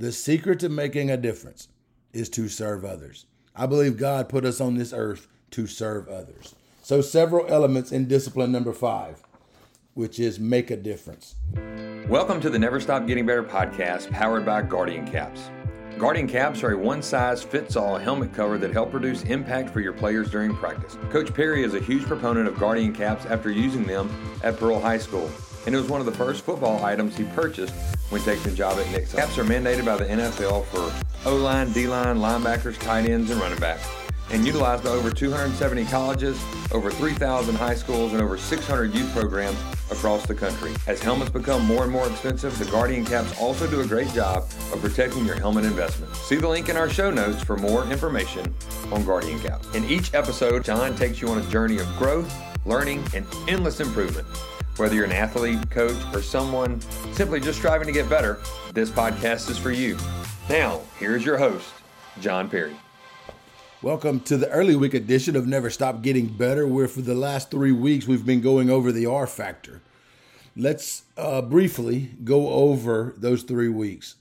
The secret to making a difference is to serve others. I believe God put us on this earth to serve others. So, several elements in discipline number five, which is make a difference. Welcome to the Never Stop Getting Better podcast powered by Guardian Caps. Guardian caps are a one size fits all helmet cover that help reduce impact for your players during practice. Coach Perry is a huge proponent of Guardian caps after using them at Pearl High School, and it was one of the first football items he purchased when taking the job at Nixa. Caps are mandated by the NFL for O line, D line, linebackers, tight ends, and running backs and utilized by over 270 colleges, over 3,000 high schools, and over 600 youth programs across the country. As helmets become more and more expensive, the Guardian caps also do a great job of protecting your helmet investment. See the link in our show notes for more information on Guardian caps. In each episode, John takes you on a journey of growth, learning, and endless improvement. Whether you're an athlete, coach, or someone simply just striving to get better, this podcast is for you. Now, here's your host, John Perry. Welcome to the early week edition of Never Stop Getting Better, where for the last three weeks we've been going over the R factor. Let's uh, briefly go over those three weeks.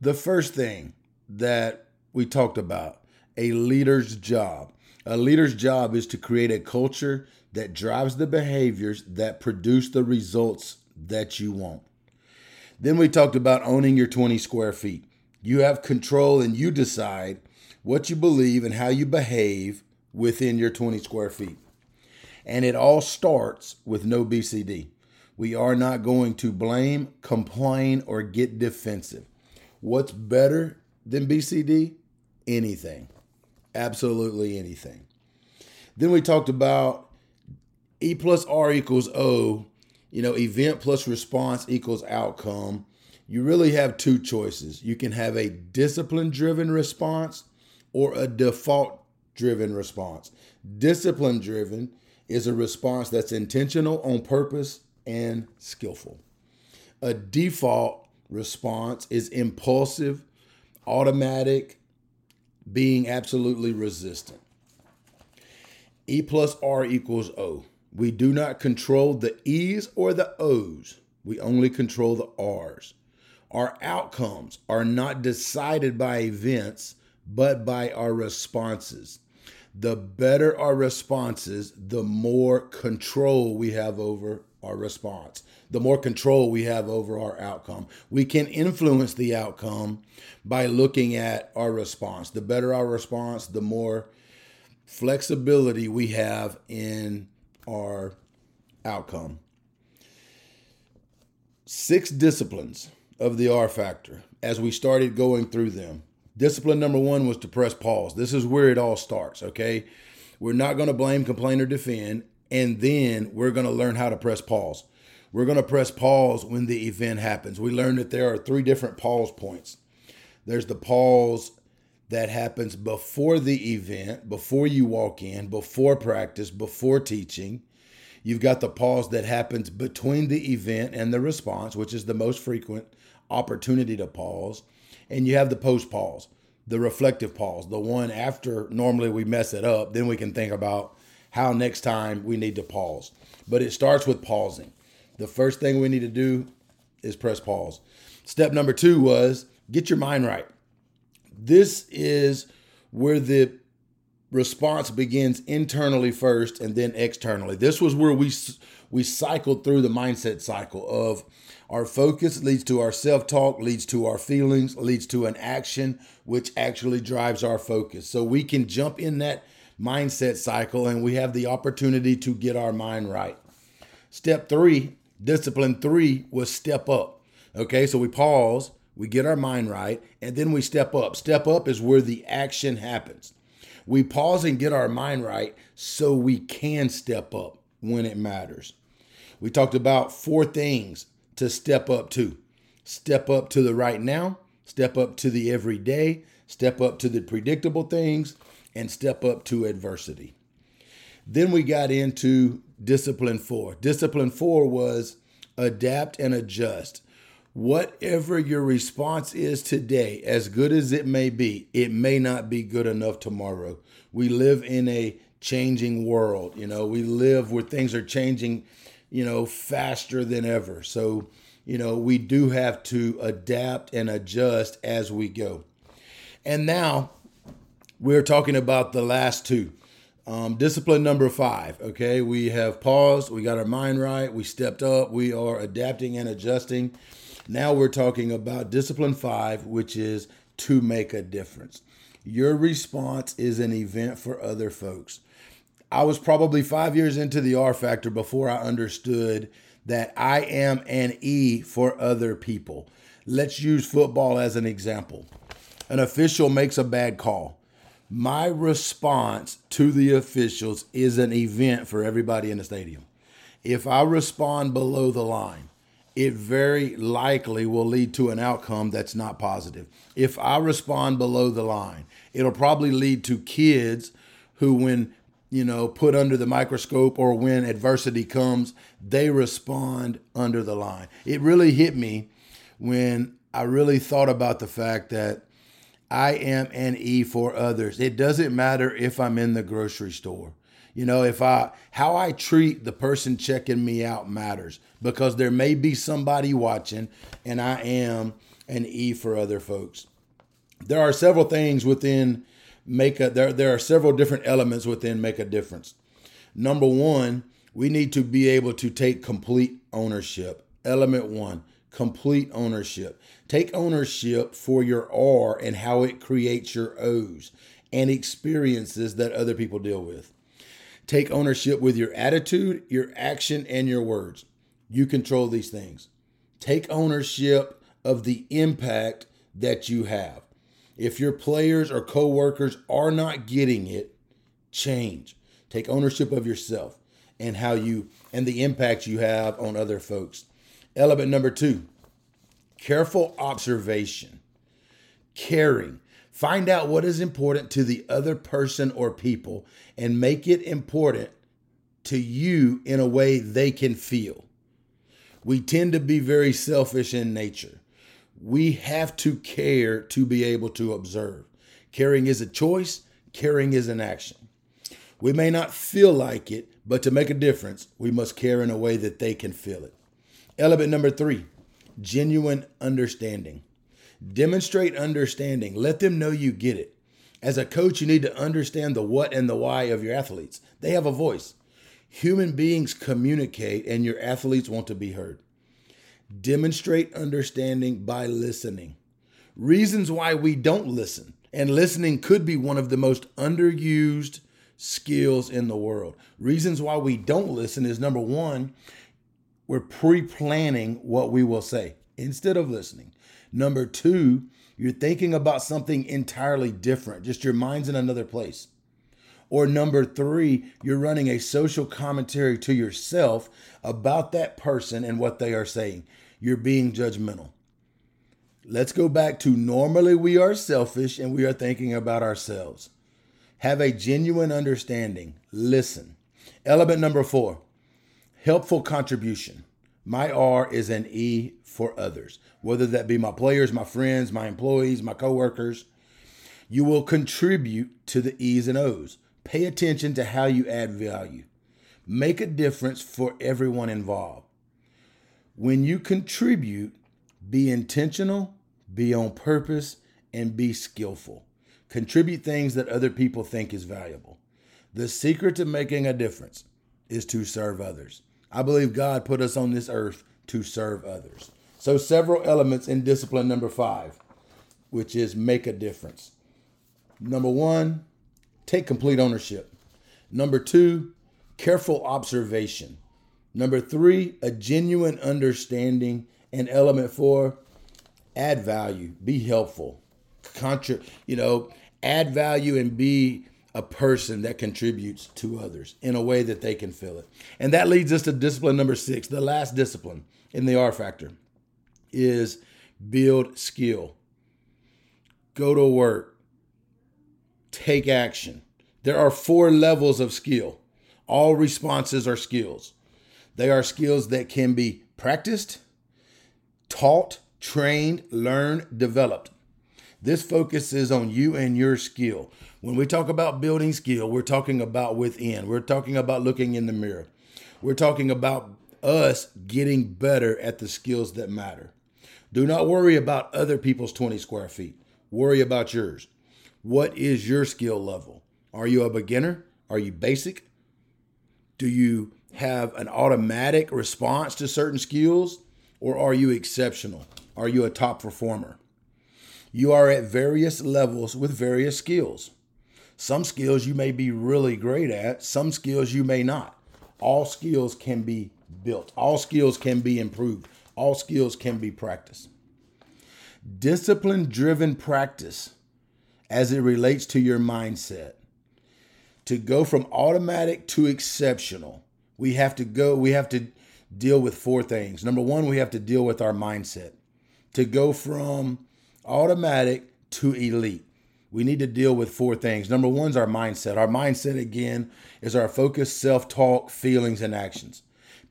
The first thing that we talked about a leader's job. A leader's job is to create a culture that drives the behaviors that produce the results that you want. Then we talked about owning your 20 square feet. You have control and you decide what you believe and how you behave within your 20 square feet. And it all starts with no BCD. We are not going to blame, complain, or get defensive. What's better than BCD? Anything. Absolutely anything. Then we talked about E plus R equals O, you know, event plus response equals outcome. You really have two choices. You can have a discipline driven response or a default driven response. Discipline driven is a response that's intentional, on purpose, and skillful. A default response is impulsive, automatic, being absolutely resistant. E plus R equals O. We do not control the E's or the O's. We only control the R's. Our outcomes are not decided by events, but by our responses. The better our responses, the more control we have over our response, the more control we have over our outcome. We can influence the outcome by looking at our response. The better our response, the more flexibility we have in our outcome. Six disciplines of the R factor as we started going through them. Discipline number one was to press pause. This is where it all starts, okay? We're not going to blame, complain, or defend. And then we're going to learn how to press pause. We're going to press pause when the event happens. We learned that there are three different pause points. There's the pause that happens before the event, before you walk in, before practice, before teaching. You've got the pause that happens between the event and the response, which is the most frequent opportunity to pause and you have the post pause, the reflective pause, the one after normally we mess it up, then we can think about how next time we need to pause. But it starts with pausing. The first thing we need to do is press pause. Step number two was get your mind right. This is where the response begins internally first and then externally. This was where we we cycled through the mindset cycle of our focus leads to our self talk, leads to our feelings, leads to an action, which actually drives our focus. So we can jump in that mindset cycle and we have the opportunity to get our mind right. Step three, discipline three was step up. Okay, so we pause, we get our mind right, and then we step up. Step up is where the action happens. We pause and get our mind right so we can step up when it matters. We talked about four things to step up to. Step up to the right now, step up to the everyday, step up to the predictable things, and step up to adversity. Then we got into discipline four. Discipline four was adapt and adjust. Whatever your response is today, as good as it may be, it may not be good enough tomorrow. We live in a changing world. You know, we live where things are changing you know, faster than ever. So, you know, we do have to adapt and adjust as we go. And now we're talking about the last two. Um, discipline number five. Okay, we have paused, we got our mind right, we stepped up, we are adapting and adjusting. Now we're talking about discipline five, which is to make a difference. Your response is an event for other folks. I was probably five years into the R factor before I understood that I am an E for other people. Let's use football as an example. An official makes a bad call. My response to the officials is an event for everybody in the stadium. If I respond below the line, it very likely will lead to an outcome that's not positive. If I respond below the line, it'll probably lead to kids who, when you know, put under the microscope or when adversity comes, they respond under the line. It really hit me when I really thought about the fact that I am an E for others. It doesn't matter if I'm in the grocery store. You know, if I how I treat the person checking me out matters because there may be somebody watching and I am an E for other folks. There are several things within make a there there are several different elements within make a difference. Number 1, we need to be able to take complete ownership. Element 1, complete ownership. Take ownership for your R and how it creates your O's and experiences that other people deal with. Take ownership with your attitude, your action, and your words. You control these things. Take ownership of the impact that you have. If your players or coworkers are not getting it, change. Take ownership of yourself and how you and the impact you have on other folks. Element number 2, careful observation. Caring. Find out what is important to the other person or people and make it important to you in a way they can feel. We tend to be very selfish in nature we have to care to be able to observe. Caring is a choice, caring is an action. We may not feel like it, but to make a difference, we must care in a way that they can feel it. Element number three genuine understanding. Demonstrate understanding. Let them know you get it. As a coach, you need to understand the what and the why of your athletes. They have a voice. Human beings communicate, and your athletes want to be heard. Demonstrate understanding by listening. Reasons why we don't listen. And listening could be one of the most underused skills in the world. Reasons why we don't listen is number one, we're pre planning what we will say instead of listening. Number two, you're thinking about something entirely different, just your mind's in another place. Or number three, you're running a social commentary to yourself about that person and what they are saying. You're being judgmental. Let's go back to normally we are selfish and we are thinking about ourselves. Have a genuine understanding. Listen. Element number four helpful contribution. My R is an E for others, whether that be my players, my friends, my employees, my coworkers. You will contribute to the E's and O's. Pay attention to how you add value. Make a difference for everyone involved. When you contribute, be intentional, be on purpose, and be skillful. Contribute things that other people think is valuable. The secret to making a difference is to serve others. I believe God put us on this earth to serve others. So, several elements in discipline number five, which is make a difference. Number one, take complete ownership. Number two, careful observation. Number three, a genuine understanding. And element four, add value, be helpful, contra, you know, add value and be a person that contributes to others in a way that they can feel it. And that leads us to discipline number six, the last discipline in the R factor is build skill. Go to work, take action. There are four levels of skill. All responses are skills. They are skills that can be practiced, taught, trained, learned, developed. This focuses on you and your skill. When we talk about building skill, we're talking about within. We're talking about looking in the mirror. We're talking about us getting better at the skills that matter. Do not worry about other people's 20 square feet. Worry about yours. What is your skill level? Are you a beginner? Are you basic? Do you have an automatic response to certain skills? Or are you exceptional? Are you a top performer? You are at various levels with various skills. Some skills you may be really great at, some skills you may not. All skills can be built, all skills can be improved, all skills can be practiced. Discipline driven practice as it relates to your mindset. To go from automatic to exceptional, we have to go, we have to deal with four things. Number one, we have to deal with our mindset. To go from automatic to elite, we need to deal with four things. Number one is our mindset. Our mindset, again, is our focus, self talk, feelings, and actions.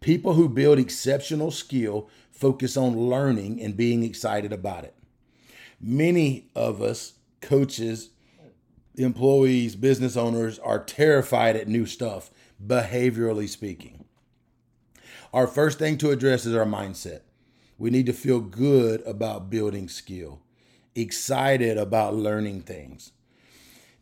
People who build exceptional skill focus on learning and being excited about it. Many of us, coaches, employees, business owners, are terrified at new stuff, behaviorally speaking. Our first thing to address is our mindset. We need to feel good about building skill excited about learning things.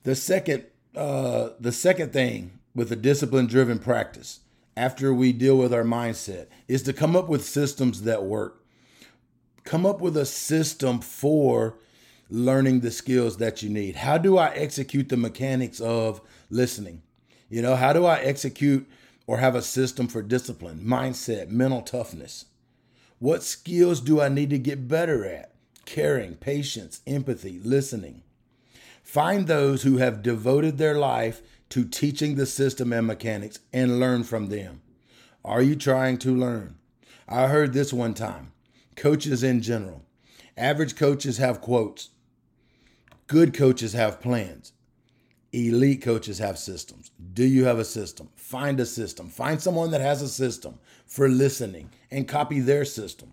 The second, uh, the second thing with a discipline driven practice after we deal with our mindset is to come up with systems that work. Come up with a system for learning the skills that you need. How do I execute the mechanics of listening? You know, how do I execute or have a system for discipline, mindset, mental toughness? What skills do I need to get better at? Caring, patience, empathy, listening. Find those who have devoted their life to teaching the system and mechanics and learn from them. Are you trying to learn? I heard this one time. Coaches in general. Average coaches have quotes. Good coaches have plans. Elite coaches have systems. Do you have a system? Find a system. Find someone that has a system for listening and copy their system.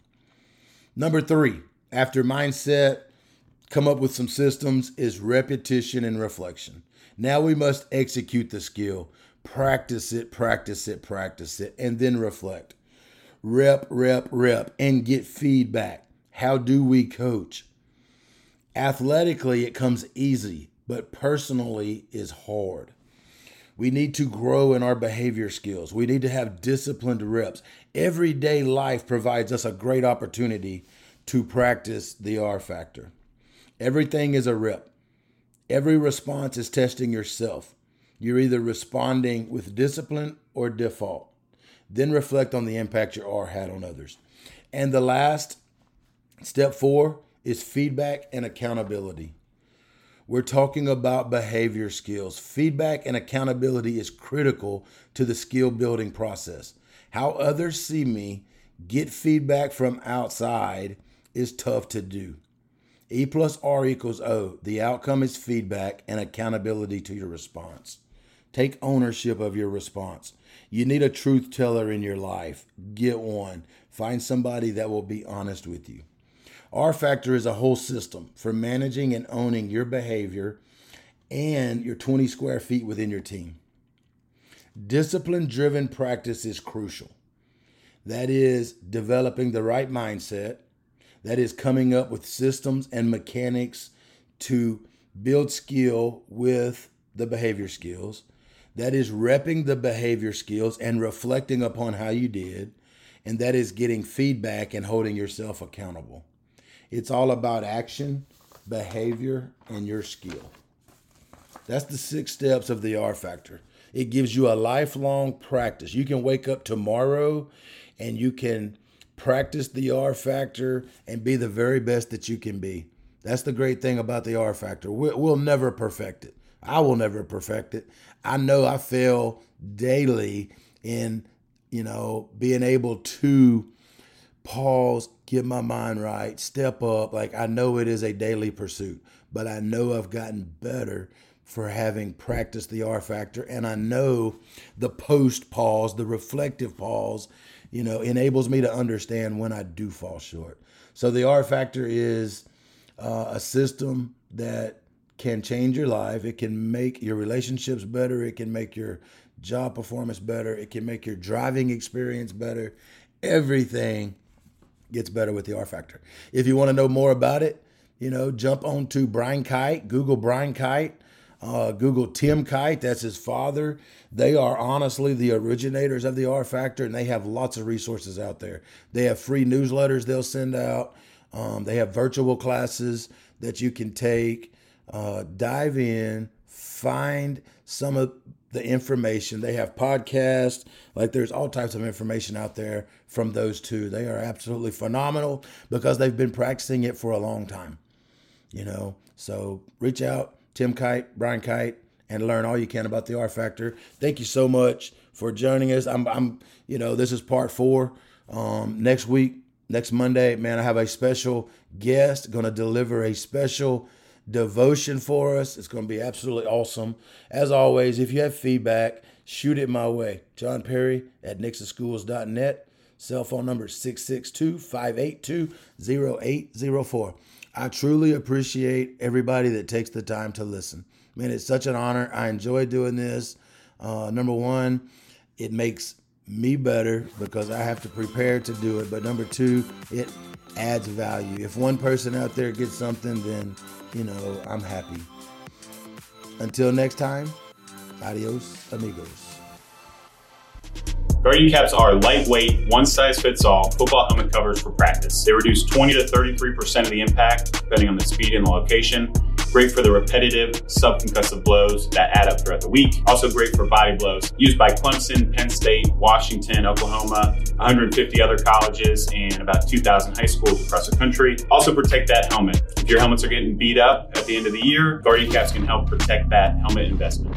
Number three, after mindset, come up with some systems is repetition and reflection. Now we must execute the skill, practice it, practice it, practice it, and then reflect. Rep, rep, rep, and get feedback. How do we coach? Athletically, it comes easy, but personally is hard. We need to grow in our behavior skills. We need to have disciplined reps. Everyday life provides us a great opportunity to practice the R factor. Everything is a rep. Every response is testing yourself. You're either responding with discipline or default. Then reflect on the impact your R had on others. And the last, step four, is feedback and accountability. We're talking about behavior skills. Feedback and accountability is critical to the skill building process. How others see me, get feedback from outside, is tough to do. E plus R equals O. The outcome is feedback and accountability to your response. Take ownership of your response. You need a truth teller in your life. Get one. Find somebody that will be honest with you. R Factor is a whole system for managing and owning your behavior and your 20 square feet within your team. Discipline driven practice is crucial. That is developing the right mindset, that is coming up with systems and mechanics to build skill with the behavior skills. That is repping the behavior skills and reflecting upon how you did. And that is getting feedback and holding yourself accountable. It's all about action, behavior, and your skill. That's the six steps of the R factor. It gives you a lifelong practice. You can wake up tomorrow and you can practice the R factor, and be the very best that you can be. That's the great thing about the R factor. We'll never perfect it. I will never perfect it. I know I fail daily in, you know, being able to pause, get my mind right, step up. Like I know it is a daily pursuit, but I know I've gotten better for having practiced the R factor. And I know the post pause, the reflective pause you know, enables me to understand when I do fall short. So the R factor is uh, a system that can change your life. It can make your relationships better. It can make your job performance better. It can make your driving experience better. everything gets better with the R Factor. If you want to know more about it, you know, jump on to Brian Kight, Google Brian Kight, uh, Google Tim Kight, that's his father. They are honestly the originators of the R Factor, and they have lots of resources out there. They have free newsletters they'll send out. Um, they have virtual classes that you can take. Uh, dive in, find some of the information. They have podcasts, like there's all types of information out there from those two. They are absolutely phenomenal because they've been practicing it for a long time. You know, so reach out, Tim Kight, Brian Kight, and learn all you can about the R Factor. Thank you so much for joining us. I'm, I'm you know, this is part four. Um, next week, next Monday, man, I have a special guest going to deliver a special devotion for us. It's going to be absolutely awesome. As always, if you have feedback, shoot it my way. John Perry at nixaschools.net. Cell phone number 662 582 0804. I truly appreciate everybody that takes the time to listen. Man, it's such an honor. I enjoy doing this. Uh, number one, it makes me better because I have to prepare to do it. But number two, it adds value. If one person out there gets something, then, you know, I'm happy. Until next time, adios, amigos. Guardian caps are lightweight, one size fits all football helmet covers for practice. They reduce 20 to 33% of the impact, depending on the speed and the location. Great for the repetitive subconcussive blows that add up throughout the week. Also great for body blows. Used by Clemson, Penn State, Washington, Oklahoma, 150 other colleges, and about 2,000 high schools across the country. Also protect that helmet. If your helmets are getting beat up at the end of the year, Guardian caps can help protect that helmet investment.